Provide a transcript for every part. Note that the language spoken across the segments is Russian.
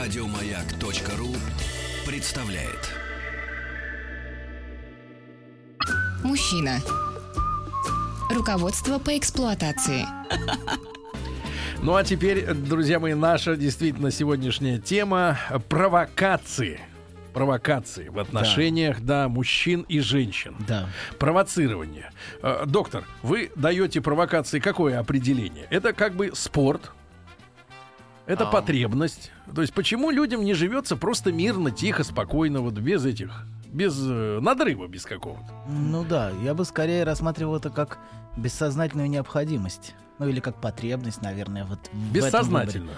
Радиомаяк.ру представляет. Мужчина. Руководство по эксплуатации. Ну а теперь, друзья мои, наша действительно сегодняшняя тема провокации. Провокации в отношениях, да, мужчин и женщин. Да. Провоцирование. Э, Доктор, вы даете провокации какое определение? Это как бы спорт, это А. потребность. То есть почему людям не живется просто мирно, тихо, спокойно, вот без этих, без э, надрыва, без какого-то? Ну да, я бы скорее рассматривал это как бессознательную необходимость. Ну или как потребность, наверное, вот. Бессознательно.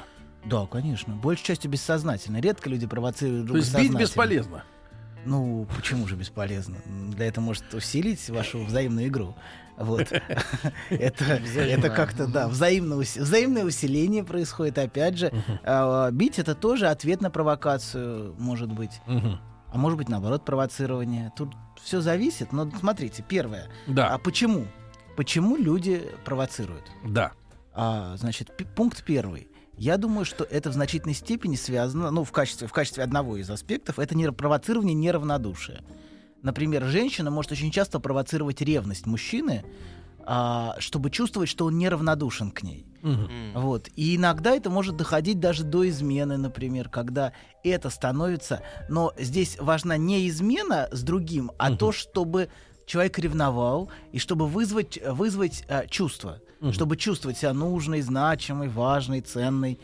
Да, конечно. Большей частью бессознательно. Редко люди провоцируют То друга есть бить бесполезно. Ну, почему же бесполезно? Для этого может усилить вашу взаимную игру. Вот. Это, это как-то, да, взаимное, ус- взаимное усиление происходит. Опять же, а, бить это тоже ответ на провокацию, может быть. А может быть, наоборот, провоцирование. Тут все зависит. Но смотрите, первое. Да, А почему? Почему люди провоцируют? да. А, значит, пункт первый. Я думаю, что это в значительной степени связано, ну, в качестве, в качестве одного из аспектов, это не провоцирование неравнодушия. Например, женщина может очень часто провоцировать ревность мужчины, а, чтобы чувствовать, что он неравнодушен к ней. Мгм. Вот. И иногда это может доходить даже до измены, например, когда это становится... Но здесь важна не измена с другим, а Мгм. то, чтобы человек ревновал, и чтобы вызвать, вызвать а, чувство. Мгм. Чтобы чувствовать себя нужной, значимой, важной, ценной.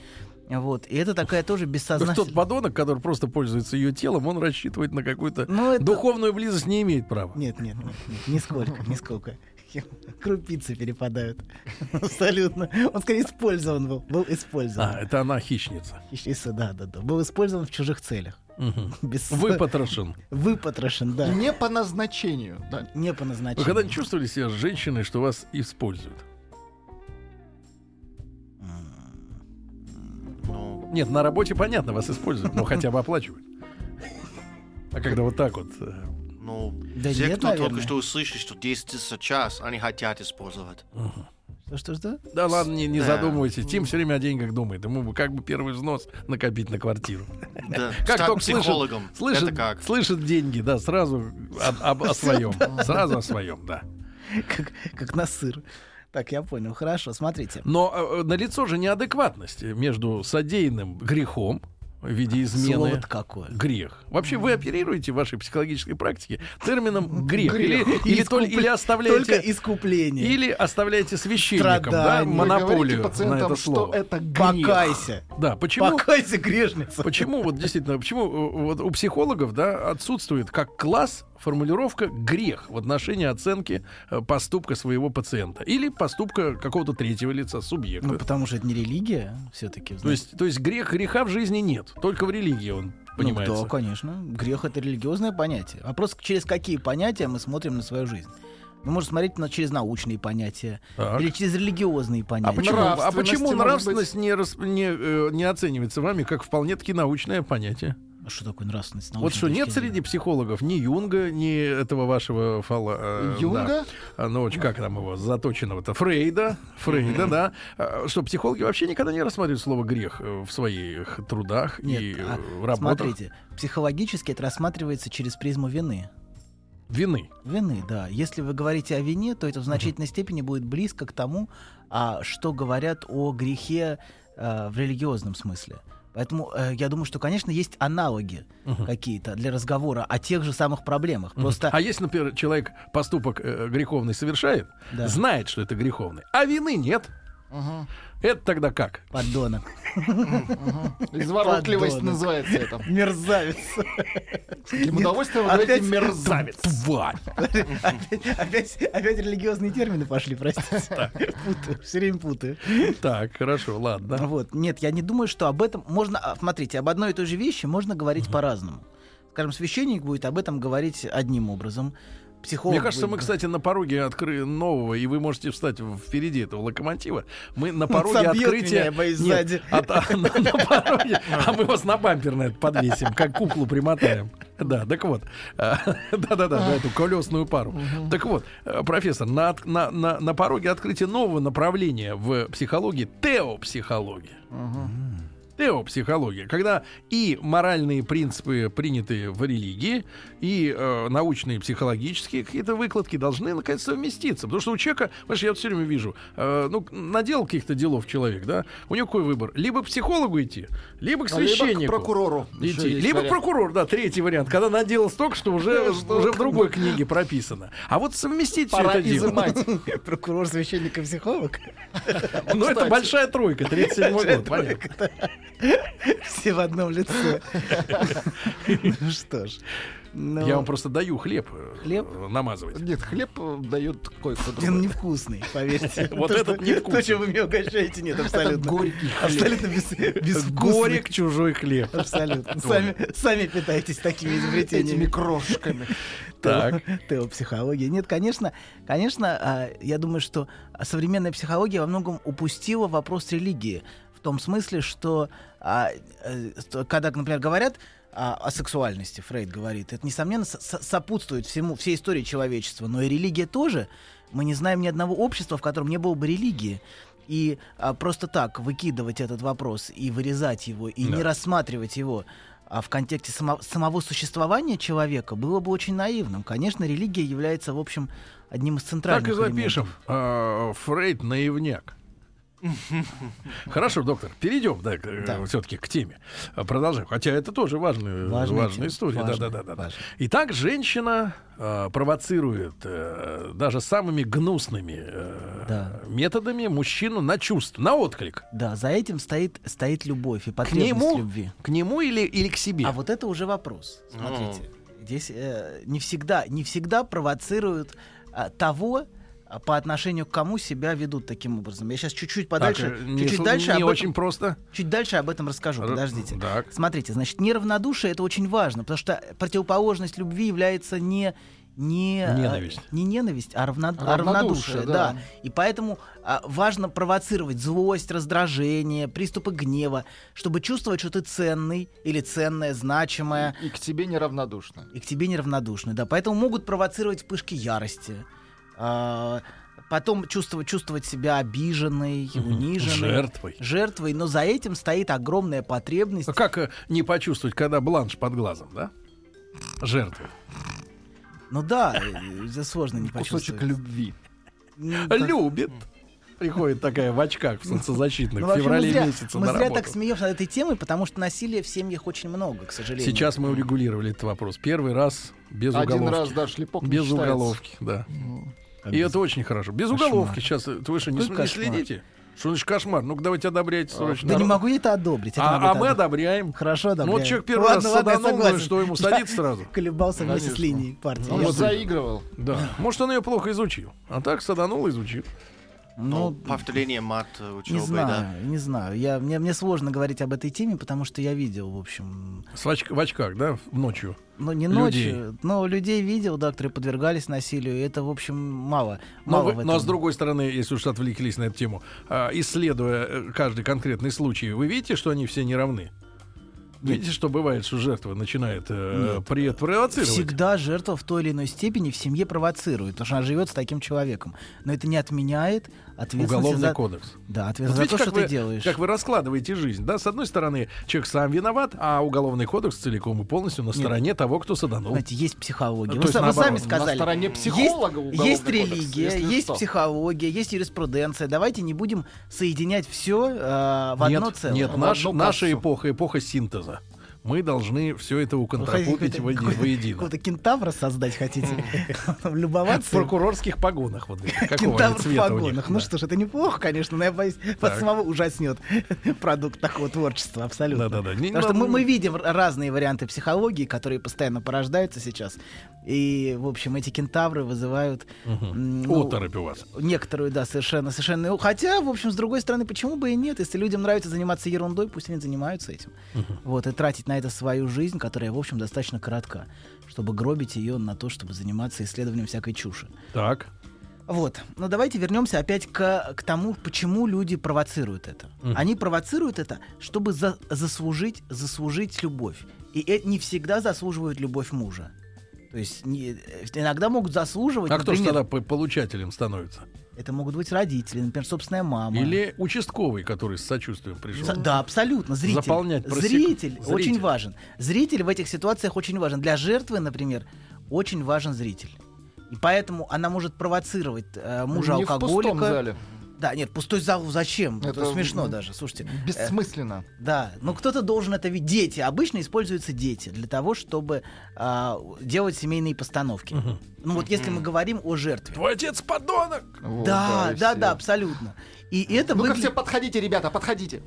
Вот. И это такая тоже То есть бессознательная... тот подонок, который просто пользуется ее телом, он рассчитывает на какую-то Ну, это- духовную близость не имеет права. Нет, нет, нет, нет, нисколько, нисколько. Крупицы перепадают. Абсолютно. Он скорее использован был. Был использован. А, это она хищница. Хищница, да, да, да. Был использован в чужих целях. Мгм. Без... Выпотрошен. Выпотрошен, да. Не по назначению. Да. Не по Вы назначению. когда-нибудь чувствовали себя с женщиной, что вас используют? Нет, на работе понятно, вас используют, но хотя бы оплачивают. А когда вот так вот... э, ну, Да те, нет, кто наверное. только что услышит, что 10 тысяч час, они хотят использовать. Что, что, что? Да ладно, не, не Да. задумывайтесь. Тим все время о деньгах думает. Ему бы как бы первый взнос накопить на квартиру. Да. Как Стать только слышит, психологом. слышит, Это как? слышит деньги, да, сразу о, об- о своем. Сразу о своем, да. Как, как на сыр. Так, я понял. Хорошо, смотрите. Но э, налицо же неадекватность между содеянным грехом в виде измены. Слово-то какое. Грех. Вообще вы оперируете в вашей психологической практике термином грех, Грех. или или, Искуп- толь- или оставляете Только искупление. или оставляете священникам да, монополию на это что слово. это грех. Покайся. Да, почему? Покайся, грешница. Почему вот действительно, почему э, вот у психологов да отсутствует как класс формулировка грех в отношении оценки э, поступка своего пациента или поступка какого-то третьего лица субъекта? Ну, потому что это не религия, все-таки. то есть, то есть грех греха в жизни нет, только в религии он понимается. Ну, да, конечно. Грех это религиозное понятие. Вопрос, через какие понятия мы смотрим на свою жизнь. Мы можем смотреть на, через научные понятия Так. или через религиозные А понятия. почему, а почему нравственность не, рас- не, э, не оценивается вами как вполне-таки научное понятие? А Что такое нравственность? Вот что, нет точки среди зрения? психологов ни Юнга, ни этого вашего фала... э, Юнга? да. Ну, как там его, заточенного-то? Фрейда. Фрейда, да. А, Что, психологи вообще никогда не рассматривают слово «грех» э, в своих трудах Нет, и э, а, работах? Смотрите, психологически это рассматривается через призму вины. Вины. Вины, да. Если вы говорите о вине, то это в значительной степени будет близко к тому, а, что говорят о грехе а, в религиозном смысле. Поэтому э, я думаю, что, конечно, есть аналоги какие-то для разговора о тех же самых проблемах. Просто А если, например, человек поступок э, греховный совершает, Да. знает, что это греховный, а вины нет, это тогда как? подонок. Изворотливость Подонок. называется это. Мерзавец. С каким удовольствием вы опять- говорите мерзавец. Тварь! Опять, опять, опять религиозные термины пошли, простите. Путаю, все время путаю. Так, хорошо, ладно. Вот. Нет, я не думаю, что об этом можно... а, Смотрите, об одной и той же вещи можно говорить по-разному. Скажем, священник будет об этом говорить одним образом. Психолог Мне кажется, будет мы, кстати, на пороге откры... нового, и вы можете встать впереди этого локомотива. Мы на пороге собьет открытия... меня, Нет, от- а, на, на пороге, а мы вас на бампер на это подвесим, как куклу примотаем. Да, так вот. А, Да-да-да, на эту колесную пару. Так вот, э, профессор, на, на, на, на пороге открытия нового направления в психологии — теопсихология. Теопсихология, когда и моральные принципы, принятые в религии, и э, научные, психологические какие-то выкладки должны наконец совместиться. Потому что у человека, понимаешь, я вот все время вижу, э, ну, наделал каких-то делов человек, да, у него какой выбор? Либо к психологу идти, либо к А либо к священнику. прокурору. Идти. Либо вариант. прокурор, да, третий вариант, когда наделал столько, что уже, уже в другой книге прописано. А вот совместить все Пора это дело. Прокурор, священник и психолог. Ну, это большая тройка, 37 год, понятно. Все в одном лице. Ну что ж. ну, Я вам просто даю хлеб, э, Хлеб? намазывать. Нет, хлеб э, дает кое-кто Он другой. невкусный, поверьте. Вот То, этот невкусный. То, чем вы меня угощаете, нет, абсолютно. горький. Абсолютно без, безвкусный. Горек чужой хлеб. Абсолютно. Сами, питаетесь такими Этими изобретениями. крошками. Так. Теопсихология. Нет, конечно, конечно, а, я думаю, что современная психология во многом упустила вопрос религии. В том смысле, что а, что когда, например, говорят а, о сексуальности, Фрейд говорит, это, несомненно, со- со- сопутствует всему, всей истории человечества. Но и религия тоже. Мы не знаем ни одного общества, в котором не было бы религии. И а, просто так выкидывать этот вопрос и вырезать его, и Да. не рассматривать его а в контексте само- самого существования человека было бы очень наивным. Конечно, религия является, в общем, одним из центральных Так и элементов. запишем. А, Фрейд наивняк. Хорошо, доктор, перейдем да, Да. все-таки к теме. А, Продолжаем. Хотя это тоже важная, Важная важная история. Важная, да, да, да, да. Итак, женщина а, провоцирует э, даже самыми гнусными э, Да. методами мужчину на чувство, на отклик. Да, за этим стоит, стоит любовь и К потребность нему, любви. к нему или, или к себе? А вот это уже вопрос. Смотрите, здесь э, не всегда, не всегда провоцируют а, того, по отношению к кому себя ведут таким образом. Я сейчас чуть-чуть Так, подальше, э, не, чуть-чуть дальше не об очень этом, просто. чуть дальше об этом расскажу. Р- Подождите. Так. Смотрите, значит, неравнодушие это очень важно, потому что противоположность любви является не не, а, Ненависть. не ненависть, а, равно- а Равнодушие, равнодушие, да. да. И поэтому а, важно провоцировать злость, раздражение, приступы гнева, чтобы чувствовать, что ты ценный или ценная, значимая, И к тебе неравнодушно. и к тебе неравнодушны. Да, поэтому могут провоцировать вспышки ярости. А, потом чувствовать, чувствовать себя обиженной, униженной. Жертвой. Жертвой, но за этим стоит огромная потребность А как э, не почувствовать, когда бланш под глазом, да? Жертвы. Ну да, это сложно не Кусочек почувствовать. любви. Ну. Любит. Приходит такая в очках в солнцезащитных Ну, в феврале мы зря, месяце мы на зря работу. так смеемся над этой темой, потому что насилия в семьях очень много, к сожалению. Сейчас мы урегулировали этот вопрос. Первый раз без Один уголовки. раз, да, шлепок без уголовки, да. Как И это очень хорошо. Без Кошмар. уголовки сейчас. э, Вы что, не, не следите? Что значит кошмар? Ну-ка, давайте одобряйте срочно. Да не могу я это одобрить. это А, а мы одобряем. Хорошо, Ну одобряю. вот человек первый Ладно, раз саданул, ну, что ему садится сразу? Колебался вместе с линией партии. Он Вот же заигрывал. Да. Может, он ее плохо изучил. А так саданул, изучил. Ну, Ну, повторение мат э, не учебы, знаю, да. не знаю. Я, мне, мне сложно говорить об этой теме, потому что я видел, в общем, С оч- в очках, да, ночью. ну не Людей. ночью, но людей видел, да, которые подвергались насилию, и это, в общем, мало. Но, мало вы- в но этом. с другой стороны, если уж отвлеклись на эту тему, а, исследуя э, каждый конкретный случай, вы видите, что они все не равны? Видите, что бывает, что жертва начинает э, Нет. при- провоцировать? Всегда жертва в той или иной степени в семье провоцирует, потому что она живет с таким человеком. Но это не отменяет Уголовный за... кодекс. Да, Вот ответственность за видите, то, как что вы, ты делаешь. Как вы раскладываете жизнь, да? С одной стороны, человек сам виноват, а уголовный кодекс целиком и полностью на стороне того, кто саданул. Знаете, есть психология. Ну, вы, то есть вы наоборот, сами сказали. На стороне Есть- психолога Есть, кодекс, религия, если есть что. психология, есть юриспруденция. Давайте не будем соединять все в одно нет, целое. нет, В наш- наша эпоха, эпоха синтеза. Мы должны все это хотите воеди- какой-то- воедино. Какого-то кентавра создать хотите? В Любоваться? прокурорских погонах. Вот, Кентавр в погонах. Ну что ж, это неплохо, конечно, но я боюсь, вас самого ужаснет продукт такого творчества, абсолютно. Да-да-да. Потому что ну, мы, мы видим р- разные варианты психологии, которые постоянно порождаются сейчас. И, в общем, эти кентавры вызывают... ну, Оторопь у вас. Некоторую, да, совершенно, совершенно. Хотя, в общем, с другой стороны, почему бы и нет? Если людям нравится заниматься ерундой, пусть они занимаются этим. Вот, и тратить на это свою жизнь, которая, в общем, достаточно коротка, чтобы гробить ее на то, чтобы заниматься исследованием всякой чуши. Так. Вот. Но давайте вернемся опять к, к тому, почему люди провоцируют это. Мгм. Они провоцируют это, чтобы за- заслужить, заслужить любовь. И это не всегда заслуживают любовь мужа. То есть не- э, иногда могут заслуживать, А кто же например, тогда по- получателем становится? Это могут быть родители, например, собственная мама. Или участковый, который с сочувствием пришел. Да, абсолютно. Зритель. Заполнять просек- Зритель, Зритель. очень важен. Зритель в этих ситуациях очень важен. Для жертвы, например, очень важен зритель. И поэтому она может провоцировать э, мужа Не в пустом алкоголика. зале. Да, нет, пустой зал зачем? Это, Это, смешно м, даже. Слушайте, э, Бессмысленно. да, но кто-то должен это видеть. Дети, обычно используются дети для того, чтобы а, делать семейные постановки. Ну вот если мы говорим о жертве. Твой отец подонок! Вот, Да, да, все. да, абсолютно. И это Ну-ка выглядит все подходите, ребята, подходите.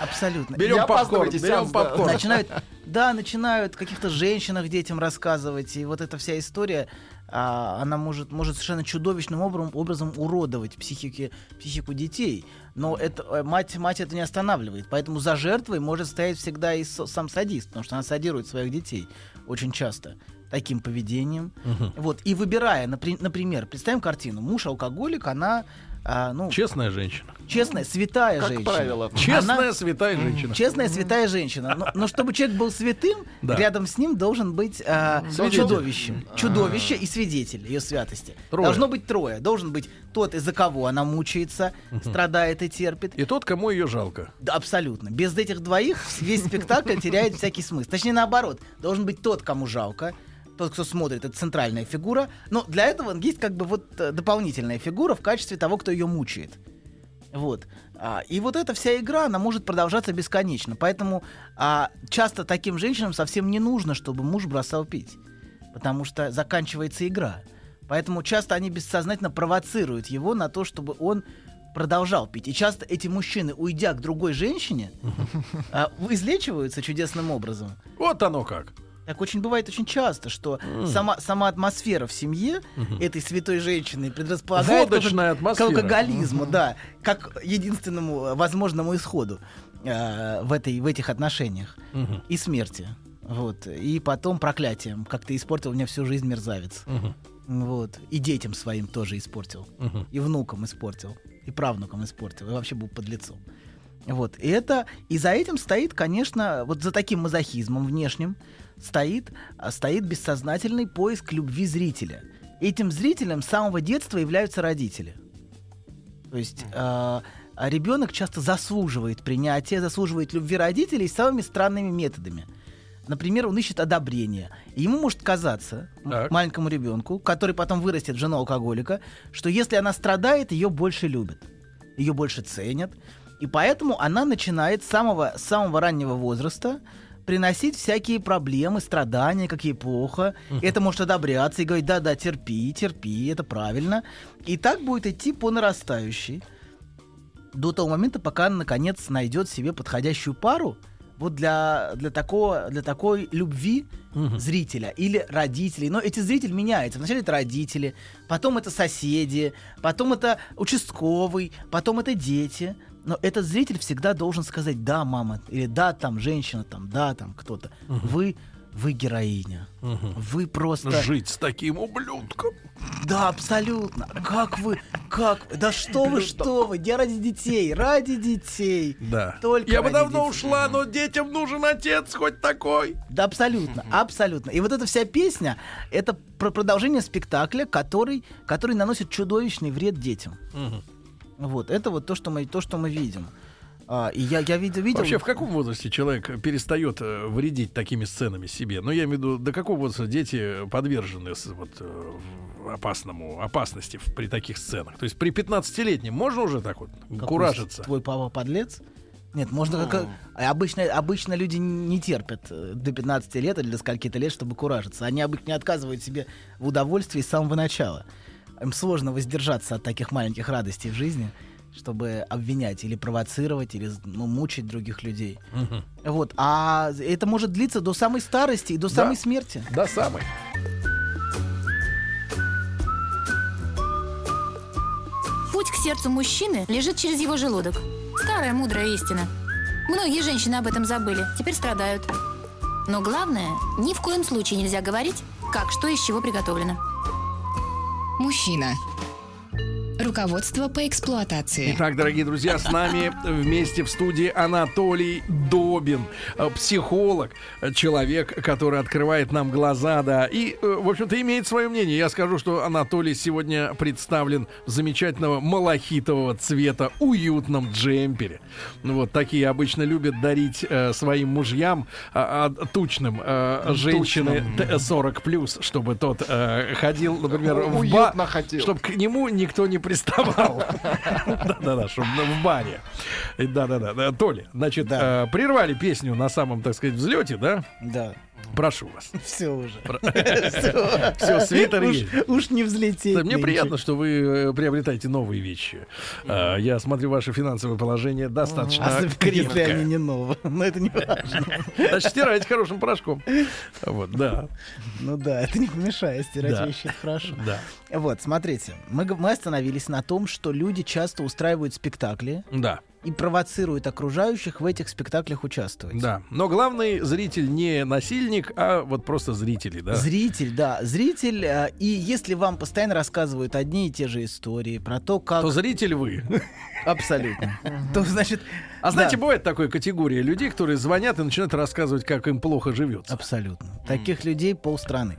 абсолютно. Берем попкорн, берем да. попкорн. начинают, да, начинают о каких-то женщинах детям рассказывать, и вот эта вся история, а, она может, может совершенно чудовищным образом, образом уродовать психики, психику детей. Но это, э, мать, мать это не останавливает, поэтому за жертвой может стоять всегда и сам садист, потому что она садирует своих детей очень часто таким поведением. Вот, и выбирая, напри- например, представим картину, муж алкоголик, она, а, ну, Честная женщина. честная, святая Как женщина. правило. Честная Она- святая женщина. Честная святая женщина. Но, но чтобы человек был святым, Да. рядом с ним должен быть а, Свидетель. чудовище. Чудовище и свидетель ее святости. Трое. Должно быть трое. Должен быть тот, из-за кого она мучается, страдает и терпит. И тот, кому ее жалко. Да, абсолютно. Без этих двоих весь спектакль теряет всякий смысл. Точнее, наоборот. Должен быть тот, кому жалко. Тот, кто смотрит, это центральная фигура. Но для этого есть как бы вот э, дополнительная фигура в качестве того, кто ее мучает. Вот. А, и вот эта вся игра, она может продолжаться бесконечно. Поэтому а, часто таким женщинам совсем не нужно, чтобы муж бросал пить. Потому что заканчивается игра. Поэтому часто они бессознательно провоцируют его на то, чтобы он продолжал пить. И часто эти мужчины, уйдя к другой женщине, а, излечиваются чудесным образом. Вот оно как. Так очень бывает очень часто, что сама, сама атмосфера в семье этой святой женщины предрасполагает Водочная к алкоголизму, да, как единственному э, возможному исходу э, в, этой, в этих отношениях. Мгм. И смерти. Вот. И потом проклятием. Как ты испортил мне всю жизнь, мерзавец. Мгм. Вот. И детям своим тоже испортил. Мгм. И внукам испортил. И правнукам испортил. И вообще был под лицом. Вот. И это, и за этим стоит, конечно, вот за таким мазохизмом внешним стоит, а, стоит бессознательный поиск любви зрителя. Этим зрителем с самого детства являются родители. То есть а ребенок часто заслуживает принятия, заслуживает любви родителей самыми странными методами. Например, он ищет одобрения. И ему может казаться, Так. маленькому ребенку, который потом вырастет в жену алкоголика, что если она страдает, ее больше любят, ее больше ценят. И поэтому она начинает с самого, с самого раннего возраста приносить всякие проблемы, страдания, как ей плохо. Это может одобряться и говорить, да-да, терпи, терпи, это правильно. И так будет идти по нарастающей до того момента, пока она, наконец, найдет себе подходящую пару вот для, для, такого, для такой любви зрителя или родителей. Но эти зрители меняются. Вначале это родители, потом это соседи, потом это участковый, потом это дети. Но этот зритель всегда должен сказать «да, мама», или «да, там, женщина», там, «да, там, кто-то». Вы, вы героиня. Вы просто... Жить с таким ублюдком. Да, абсолютно. Как вы, как, да что вы, что вы, я ради детей, ради детей. Да. Только Я бы давно детей. ушла, но детям нужен отец хоть такой. Да, абсолютно, абсолютно. И вот эта вся песня, это про продолжение спектакля, который, который наносит чудовищный вред детям. Вот, это вот то, что мы, то, что мы видим. А, и я, я видел, видел... Вообще, в каком возрасте человек перестает э, вредить такими сценами себе? Ну, я имею в виду, до какого возраста дети подвержены вот, э, опасному, опасности в- при таких сценах? То есть при 15-летнем можно уже так вот Какой куражиться? Твой папа подлец? Нет, можно как... а Обычно, обычно люди не терпят э, до 15 лет или до скольки-то лет, чтобы куражиться. Они обычно не отказывают себе в удовольствии с самого начала. Им сложно воздержаться от таких маленьких радостей в жизни, чтобы обвинять или провоцировать, или ну, мучить других людей. Мгм. Вот. А это может длиться до самой старости и до Да. самой смерти. Да, самый. Путь к сердцу мужчины лежит через его желудок. Старая мудрая истина. Многие женщины об этом забыли, теперь страдают. Но главное, ни в коем случае нельзя говорить, как что из чего приготовлено. Мужчина. Руководство по эксплуатации. Итак, дорогие друзья, с нами вместе в студии Анатолий Добин, э, психолог, э, человек, который открывает нам глаза, да, и, э, в общем-то, имеет свое мнение. Я скажу, что Анатолий сегодня представлен в замечательного малахитового цвета уютном джемпере. Вот такие обычно любят дарить э, своим мужьям а, а, тучным э, женщины т- 40 плюс, чтобы тот э, ходил, например, в ба- Уютно хотел. чтобы к нему никто не приставал. Да-да-да, чтобы в баре. Да-да-да. Да, Толя, значит, э, прервали песню на самом, так сказать, взлете, да? Да, Прошу вас. все уже. Всё, свитер Уж-. Уж не взлететь. Да, Мне нынче. приятно, что вы э, приобретаете новые вещи. А, Я смотрю, ваше финансовое положение достаточно Особенно, если они не новые. Но это не важно. Значит, стирайте хорошим порошком. Вот, да, Ну да, это не помешает стирать Да. вещи, это хорошо. да, Вот, смотрите, мы, мы остановились на том, что люди часто устраивают спектакли да, и провоцируют окружающих в этих спектаклях участвовать. да. Но главный зритель не насильник, а вот просто зрители, да. Зритель, да, зритель. э, И если вам постоянно рассказывают одни и те же истории про то, как... То зритель вы. Абсолютно. То, значит... А знаете, да, бывает такая категория людей, которые звонят и начинают рассказывать, как им плохо живется. Абсолютно. Таких людей полстраны.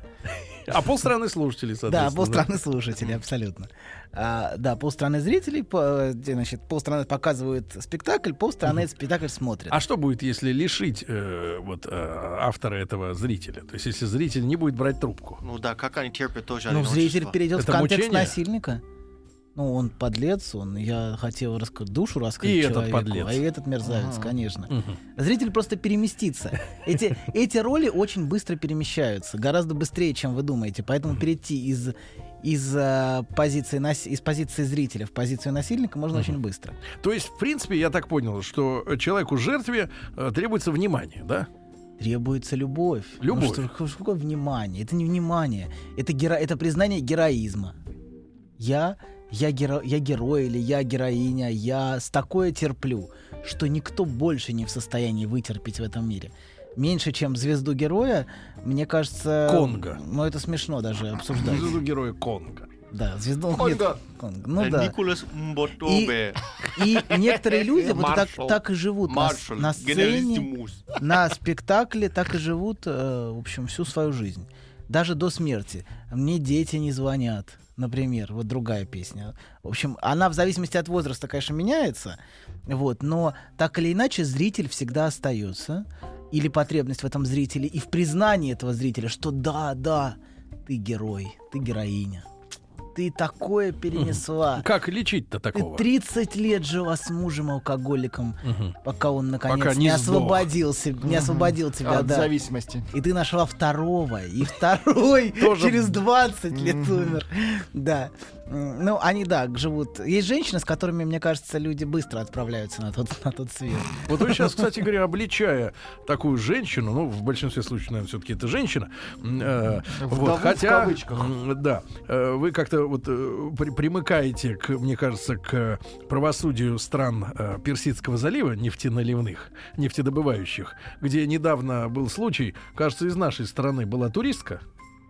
А полстраны слушателей, Да, соответственно. полстраны слушателей, абсолютно. А, да, полстраны зрителей, по- где, значит, полстраны показывают спектакль, полстраны этот спектакль смотрят. А что будет, если лишить э, вот э, автора этого зрителя? То есть, если зритель не будет брать трубку? Ну да, как они терпят тоже ну, зритель перейдет Это в контекст мучение? насильника. Ну, он подлец, он, я хотел раска- душу раскрыть И этот человеку, подлец. а и этот мерзавец, Ага. конечно. Мгм. Зритель просто переместится. Эти, эти роли очень быстро перемещаются, гораздо быстрее, чем вы думаете. Поэтому перейти из, из, а, позиции, нас- из позиции зрителя в позицию насильника можно очень быстро. То есть, в принципе, я так понял, что человеку жертве э, требуется внимание, да? Требуется любовь. Любовь. Ну, что, такое внимание? Это не внимание. Это, геро... это признание героизма. Я, я, геро... я герой или я героиня, я с такое терплю, что никто больше не в состоянии вытерпеть в этом мире. Меньше, чем звезду героя, мне кажется... Конго. Ну, это смешно даже обсуждать. Звезду героя Конга. Да, звезду... Конго. нет, Конго. Ну да. Николас Мботобе. И некоторые люди вот так, так и живут на, Маршал. на сцене, Генералиссимус. на спектакле так и живут, э, в общем, всю свою жизнь. Даже до смерти. Мне дети не звонят, например. Вот другая песня. В общем, она в зависимости от возраста, конечно, меняется. Вот, но так или иначе зритель всегда остается. Или потребность в этом зрителе, и в признании этого зрителя, что да, да, ты герой, ты героиня. Ты такое перенесла. Как лечить-то Ты такого? 30 лет жила с мужем-алкоголиком, Мгм. пока он наконец Пока не, не освободился, не освободил тебя, От да. зависимости. И ты нашла второго, и второй через 20 лет умер. Да. Ну, они, да, живут. Есть женщины, с которыми, мне кажется, люди быстро отправляются на тот, на тот свет. Вот вы сейчас, кстати говоря, обличая такую женщину, ну, в большинстве случаев, наверное, все-таки это женщина, э, вот, в хотя, да, э, вы как-то вот э, при- примыкаете, к, мне кажется, к правосудию стран э, Персидского залива, нефтеналивных, нефтедобывающих, где недавно был случай, кажется, из нашей страны была туристка,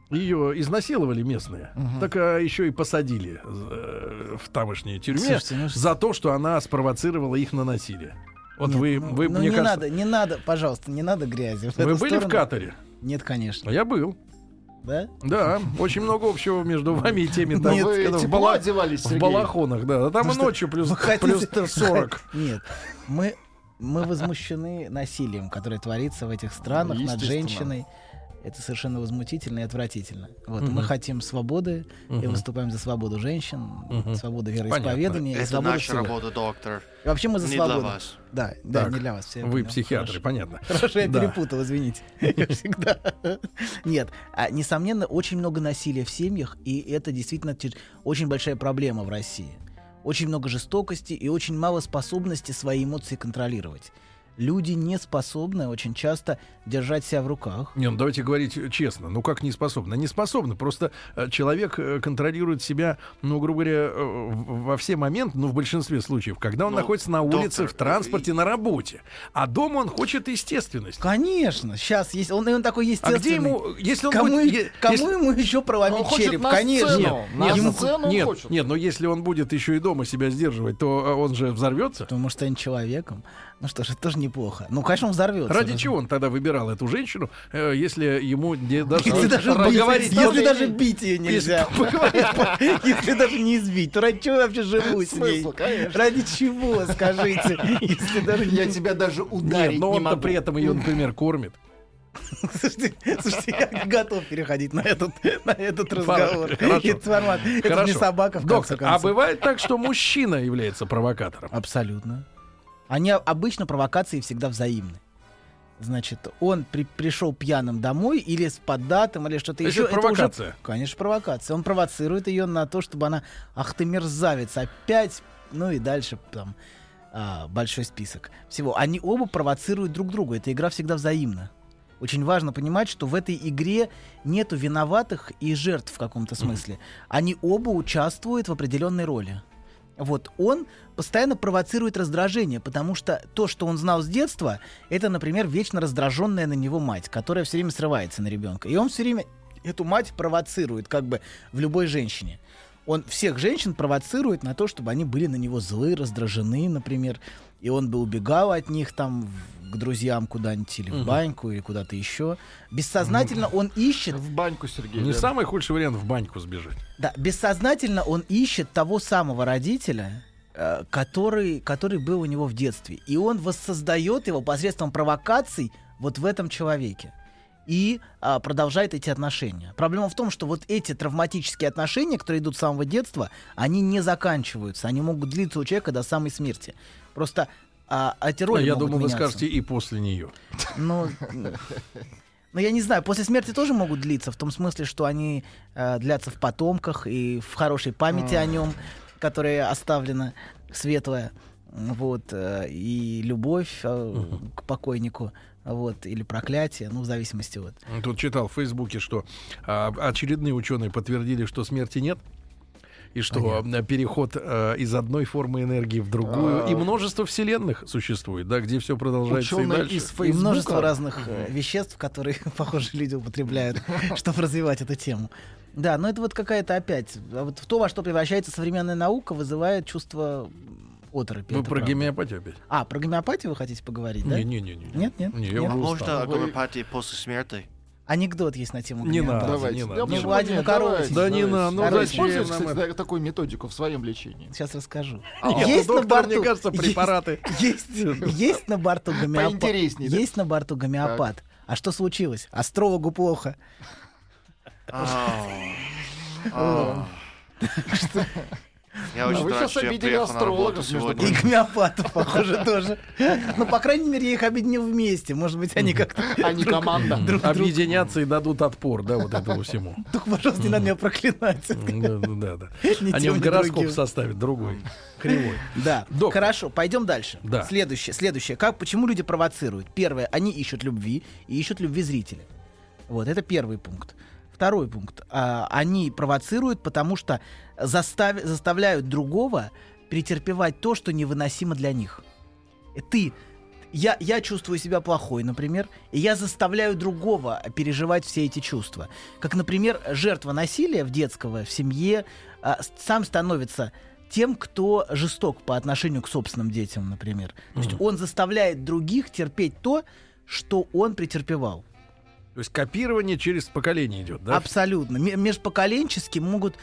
ее изнасиловали местные, так а еще и посадили э, в тамошней тюрьме Слушайте, ну за то, что она спровоцировала их на насилие. Вот Нет, вы, ну, вы ну, мне не кажется, надо, не надо, пожалуйста, не надо грязи. в вы были в сторону. Катаре? Нет, конечно. А Я был. Да? Да, очень много общего между вами и теми, там, вы когда в, бала- одевались, в балахонах, да. А Там и Ну что, ночью плюс, Вы плюс хотите- 40. Нет, мы, мы возмущены насилием, которое творится в этих странах над женщиной. Это совершенно возмутительно и отвратительно. Вот, Мгм. мы хотим свободы и Мгм. выступаем за свободу женщин, Мгм. свободу вероисповедания и Это свободу наша всего. работа, доктор. И вообще мы за Не для свободу. вас. Да, да, Так, не для вас. всё я Вы понял. психиатры, Хорошо. понятно. Хорошо, я Да. перепутал, извините. Я всегда. Нет, а, несомненно, очень много насилия в семьях, и это действительно те- очень большая проблема в России. Очень много жестокости и очень мало способности свои эмоции контролировать. Люди не способны очень часто держать себя в руках. Не, ну давайте говорить честно. Ну как не способны? Не способны. Просто э, человек э, контролирует себя, ну, грубо говоря, э, во все моменты, ну, в большинстве случаев, когда он Ну, находится на улице, доктор, в транспорте, на работе. А дома он хочет естественность. Конечно, сейчас есть, он, он такой А естественный. где ему, если он Кому, будет... кому если- ему еще проломить Он хочет череп? на Конечно. сцену. Нет, На нет, Ему- сцену он нет, хочет. нет, но если он будет еще и дома себя сдерживать, то э, он же взорвется. То может станет человеком. Ну что ж, это тоже неплохо. Ну, конечно, он взорвется. Ради чего он тогда выбирал эту женщину, э, если ему не даже, Если даже, бить, поговорить если даже бить ее нельзя. Если даже не избить, то ради чего я вообще живу с ней? Ради чего, скажите? Если даже Я тебя даже ударить но не могу. при этом ее, например, кормит. Слушайте, слушайте, я готов переходить на этот, на этот разговор. хорошо. Это формат. Это Хорошо. не собака, в конце Доктор, а концов. бывает так, что мужчина является провокатором? Абсолютно. Они обычно провокации всегда взаимны. Значит, он при- пришел пьяным домой или с поддатым, или что-то еще. это уже, провокация? конечно, провокация. Он провоцирует ее на то, чтобы она, ах ты мерзавец, опять, ну и дальше там а, большой список всего. Они оба провоцируют друг друга. Эта игра всегда взаимна. Очень важно понимать, что в этой игре нету виноватых и жертв в каком-то смысле. Они оба участвуют в определенной роли. Вот он постоянно провоцирует раздражение, потому что то, что он знал с детства, это, например, вечно раздраженная на него мать, которая все время срывается на ребенка. И он все время эту мать провоцирует, как бы в любой женщине. Он всех женщин провоцирует на то, чтобы они были на него злы, раздражены, например. И он бы убегал от них там в- к друзьям куда-нибудь или в баньку или куда-то еще. Бессознательно он ищет В баньку, Сергей. Не да. самый худший вариант в баньку сбежать. да, бессознательно он ищет того самого родителя, э, который, который был у него в детстве. И он воссоздает его посредством провокаций вот в этом человеке. И а, продолжает эти отношения. Проблема в том, что вот эти травматические отношения, которые идут с самого детства, они не заканчиваются. Они могут длиться у человека до самой смерти. Просто а, эти роли Я могут думаю, вы меняться. скажете и после нее. Ну, ну, я не знаю, после смерти тоже могут длиться, в том смысле, что они э, длятся в потомках и в хорошей памяти о нем, которая оставлена светлая. Вот, э, и любовь э, к покойнику, вот, или проклятие, ну, в зависимости вот. Тут читал в Фейсбуке, что а, очередные ученые подтвердили, что смерти нет. И что э, переход э, из одной формы энергии в другую. А. И множество вселенных существует, да, где все продолжается и Ученые дальше. из И Фейсбука. множество разных э, веществ, которые, похоже, люди употребляют, чтобы развивать эту тему. Да, но это вот какая-то опять... а Вот в то, во что превращается современная наука, вызывает чувство оторопи. Вы это про правда. гомеопатию опять? А, про гомеопатию вы хотите поговорить, да? Не-не-не. Нет, нет? Не, я Нет? Можно о гомеопатии после смерти? Анекдот есть на тему Не надо. Давайте. не Да надо. почему Владимир? Корович. Да не надо, ну Короче, зачем нам кстати, такую методику в своем лечении. Сейчас расскажу. Нет, есть на борту, мне кажется, есть- препараты. Есть, есть на борту гомеопат. Поинтереснее, да? Есть на борту гомеопат. А что случилось? Астрологу плохо. А. А. Я А очень вы сейчас обидели астрологов, между сегодня. И гомеопатов, похоже, тоже. Ну, по крайней мере, я их объединил вместе. Может быть, они как-то... Они друг- команда. Объединятся и дадут отпор, да, вот этому всему. Только, пожалуйста, не надо меня проклинать. Да, да, да. Ни Они в гороскоп составят другой, кривой. Да, хорошо, пойдем дальше. Да. Следующее, следующее. Как, почему люди провоцируют? Первое, они ищут любви и ищут любви зрителя. Вот, это первый пункт. Второй пункт. А, они провоцируют, потому что застав- заставляют другого претерпевать то, что невыносимо для них. И Ты, я, я чувствую себя плохой, например, и я заставляю другого переживать все эти чувства. Как, например, жертва насилия в детского, в семье, а, сам становится тем, кто жесток по отношению к собственным детям, например. То есть он заставляет других терпеть то, что он претерпевал. То есть копирование через поколение идет, да? Абсолютно. Межпоколенчески могут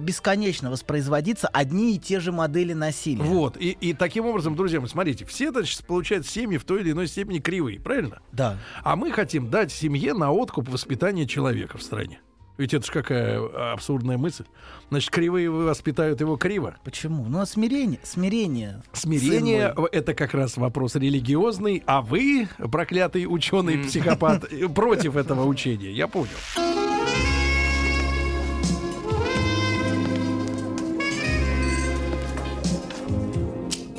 бесконечно воспроизводиться одни и те же модели насилия. Вот, и, и таким образом, друзья мои, смотрите, все, значит, получают семьи в той или иной степени кривые, правильно? Да. А мы хотим дать семье на откуп воспитания человека в стране. Ведь это же какая а, абсурдная мысль. Значит, кривые воспитают его криво. Почему? Ну, а смирение. Смирение. Смирение это как раз вопрос религиозный, а вы, проклятый ученый-психопат, э, против этого учения. Я понял.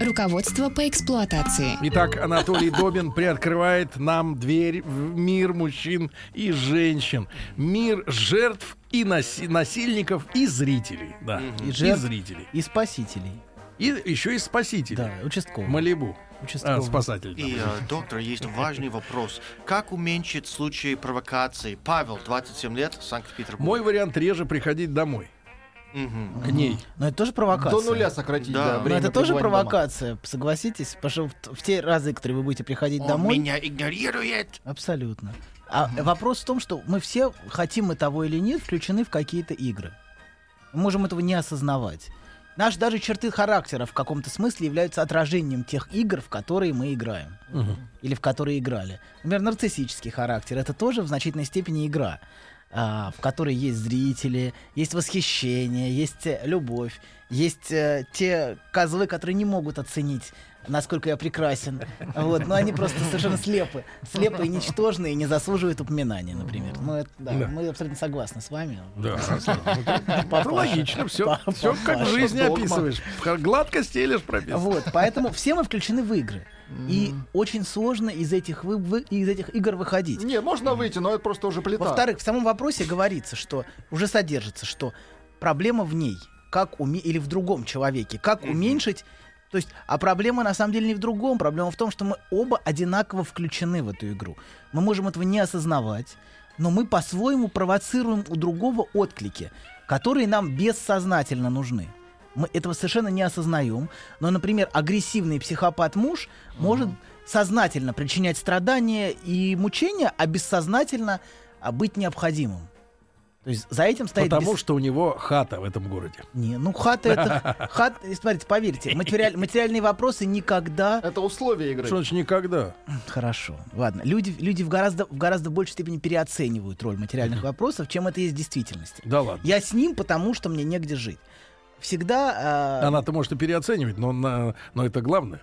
Руководство по эксплуатации. Итак, Анатолий Добин приоткрывает нам дверь в мир мужчин и женщин. Мир жертв и наси- насильников и зрителей. Да, И и, жертв. зрителей. И спасителей. И еще и спасителей. Да, участковый. Малибу. Участковый. А, спасатель. И, э, доктор, есть важный вопрос. Как уменьшить случаи провокаций? Павел, 27 лет, Санкт-Петербург. Мой вариант реже приходить домой. Мгм. К ней. Но это тоже провокация. До нуля сократить, Да. да, Но Но время это тоже пребывания дома. провокация, согласитесь? Потому что в, в те разы, которые вы будете приходить Он домой... меня игнорирует. Абсолютно. А вопрос в том, что мы все, хотим мы того или нет, включены в какие-то игры. Мы можем этого не осознавать. Наши даже черты характера в каком-то смысле являются отражением тех игр, в которые мы играем. Или в которые играли. Например, нарциссический характер — это тоже в значительной степени игра, а, в которой есть зрители, есть восхищение, есть э, любовь, есть э, те козлы, которые не могут оценить насколько я прекрасен. Вот, но они просто совершенно слепы. Слепы и ничтожны, и не заслуживают упоминания, например. Ну, это, да, Да. мы абсолютно согласны с вами. Да. Ну, логично, все, все как в жизни описываешь. Гладко стелишь прописано. Вот, поэтому все мы включены в игры. И очень сложно из этих, вы, вы- из этих игр выходить. Не, можно выйти, но это просто уже плита. Во-вторых, в самом вопросе говорится, что уже содержится, что проблема в ней, как уме... или в другом человеке, как уменьшить. То есть, а проблема на самом деле не в другом, проблема в том, что мы оба одинаково включены в эту игру. Мы можем этого не осознавать, но мы по-своему провоцируем у другого отклики, которые нам бессознательно нужны. Мы этого совершенно не осознаем. Но, например, агрессивный психопат-муж может сознательно причинять страдания и мучения, а бессознательно а, быть необходимым. То есть за этим стоит... Потому бес- что у него хата в этом городе. Не, ну хата это... Хат, смотрите, поверьте, материаль- материальные вопросы никогда... Это условия игры. Что значит никогда? Хорошо, ладно. Люди, люди в, гораздо, в гораздо большей степени переоценивают роль материальных вопросов, чем это есть в действительности. Да ладно. Я с ним, потому что мне негде жить. Всегда... а, Она-то может и переоценивать, но, на- но это главное.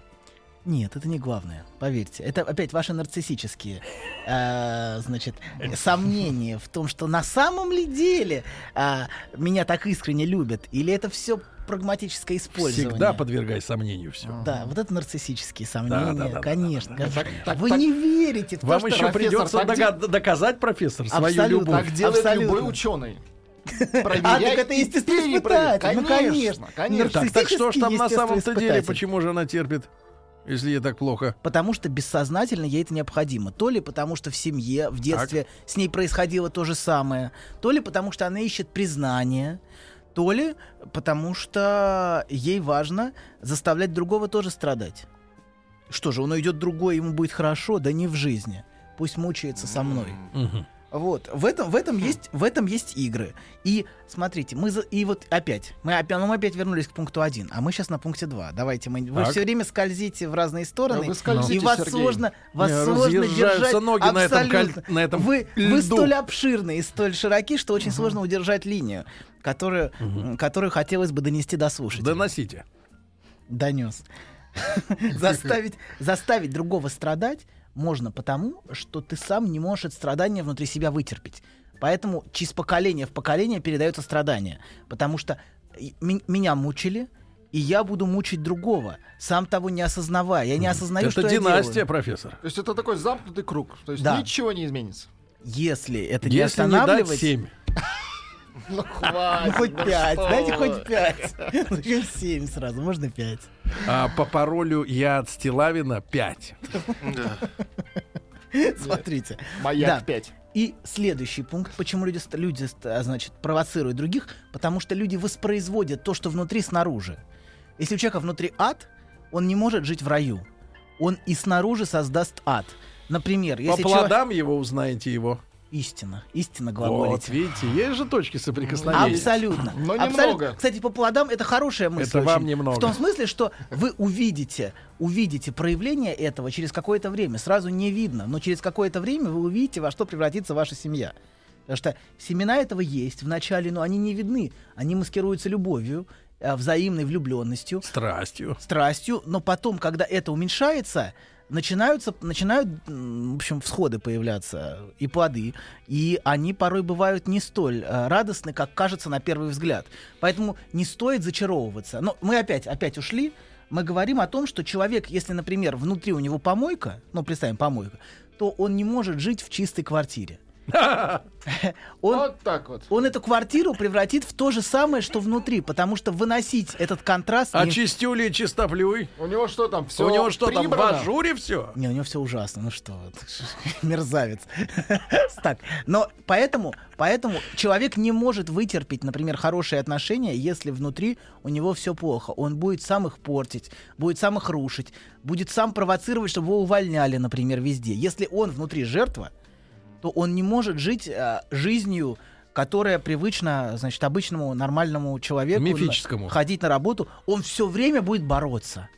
Нет, это не главное, поверьте. Это опять ваши нарциссические, э, значит, сомнения в том, что на самом ли деле а, меня так искренне любят, или это все прагматическое использование. Всегда подвергай сомнению все. Да, вот это нарциссические сомнения, да, да, да, конечно. Так, так, Вы так. не верите в то, Вам что... еще придется так де- доказать, профессор, свою Абсолютно. любовь. Так делает Абсолютно. любой ученый. А, так это естественно испытатель. Ну, конечно. конечно. Так, так что ж там на самом-то деле, почему же она терпит, если ей так плохо? Потому что бессознательно ей это необходимо. То ли потому, что в семье, в детстве с ней происходило то же самое, то ли потому, что она ищет признание, то ли потому, что ей важно заставлять другого тоже страдать. Что же, он уйдет другой, ему будет хорошо, да не в жизни. Пусть мучается со мной. Мгм. Вот, в этом, в этом есть, в этом есть игры. И смотрите, мы за- и вот опять, мы опять, ну, мы опять вернулись к пункту 1, а мы сейчас на пункте 2. Давайте мы, вы Так. все время скользите в разные стороны, Вы скользите, и вас Сергей. сложно, вас Не, сложно держать. ноги на этом коль- на этом вы, вы льду. столь обширны и столь широки, что очень сложно удержать линию, которую, м, которую хотелось бы донести до слушателя. Доносите. Донес. заставить, заставить другого страдать можно потому, что ты сам не можешь это страдание внутри себя вытерпеть. Поэтому через поколение в поколение передается страдание. Потому что меня мучили, и я буду мучить другого, сам того не осознавая. Я не осознаю, Это что я династия, делаю. профессор. То есть это такой замкнутый круг. То есть Да. ничего не изменится. Если это не Если не дать останавливать... 7. Ну ну, хватит. хоть ну пять, дайте хоть пять. Зачем семь сразу? Можно пять. А по паролю я от Стилавина 5. Да. Смотрите. Да. 5. И следующий пункт, почему люди, люди а, значит, провоцируют других, потому что люди воспроизводят то, что внутри, снаружи. Если у человека внутри ад, он не может жить в раю. Он и снаружи создаст ад. Например, По если человек... плодам его узнаете его. Истина, истина Вот, глаголите. видите, есть же точки соприкосновения. Абсолютно. Но Абсолютно. немного. Кстати, по плодам это хорошая мысль. Это вам очень. немного. В том смысле, что вы увидите, увидите проявление этого через какое-то время. Сразу не видно, но через какое-то время вы увидите, во что превратится ваша семья. Потому что семена этого есть в начале, но они не видны. Они маскируются любовью. э, взаимной влюбленностью, Страстью. страстью, но потом, когда это уменьшается, начинаются, начинают, в общем, всходы появляться и плоды, и они порой бывают не столь э, радостны, как кажется на первый взгляд. Поэтому не стоит зачаровываться. Но мы опять, опять ушли. Мы говорим о том, что человек, если, например, внутри у него помойка, ну, представим, помойка, то он не может жить в чистой квартире. Он, Вот так вот. он эту квартиру превратит в то же самое, что внутри, потому что выносить этот контраст... А не- чистюли и чистоплюй? У него что там? Все У него что там, в ажуре все? Не, у него все ужасно. Ну что, мерзавец. Так, но поэтому, поэтому человек не может вытерпеть, например, хорошие отношения, если внутри у него все плохо. Он будет сам их портить, будет сам их рушить, будет сам провоцировать, чтобы его увольняли, например, везде. Если он внутри жертва, то он не может жить э, жизнью, которая привычна, значит, обычному нормальному человеку. Мифическому. ходить на работу. Он все время будет бороться.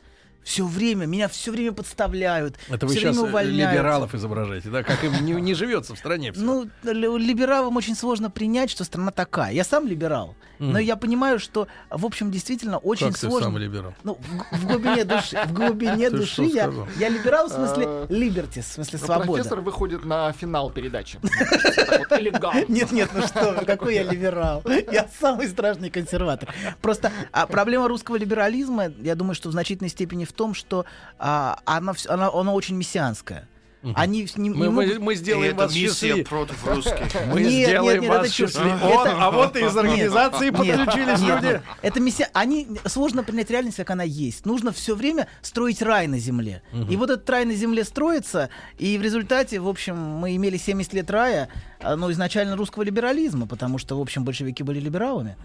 Все время, меня все время подставляют. Это вы сейчас время увольняют. либералов изображаете, да? Как им не, не живется в стране всё. Ну, ли- либералам очень сложно принять, что страна такая. Я сам либерал. Но я понимаю, что, в общем, действительно очень как ты сложно. сам либерал? Ну, в, в глубине души, в глубине Ты души я, сказал? я либерал в смысле Э, liberty, в смысле Ну, свобода. Профессор выходит на финал передачи. Нет, нет, ну что какой я либерал. Я самый страшный консерватор. Просто а проблема русского либерализма, я думаю, что в значительной степени в том, что а, она, она, она очень мессианская. Они не, не Мы, мы- могут- мы И сделаем это вас миссия счастливее. против русских. Мы Нет, сделаем нет, нет, вас счастливее. Это- а вот и из организации Нет, подключились нет, люди. нет. Это миссия. Они сложно принять реальность, как она есть. Нужно все время строить рай на земле. И вот этот рай на земле строится, и в результате, в общем, мы имели 70 лет рая, а, ну, изначально русского либерализма, потому что, в общем, большевики были либералами.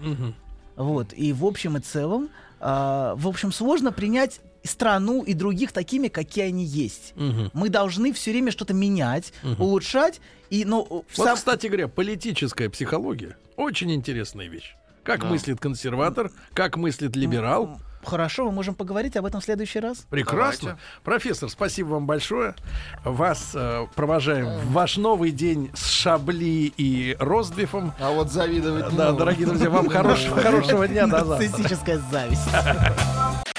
Вот. И в общем и целом, а, в общем, сложно принять страну и других такими, какие они есть. Мы должны все время что-то менять, улучшать. И, ну, Вот, сам- кстати говоря, политическая психология очень интересная вещь. Как мыслит консерватор, как мыслит либерал. Хорошо, мы можем поговорить об этом в следующий раз. Прекрасно. Давайте. Профессор, спасибо вам большое. Вас э, провожаем в ваш новый день с Шабли и Ростбифом. А вот завидовать Да, дорогие друзья, вам хорошего, хорошего дня. До завтра. Нарциссическая зависть.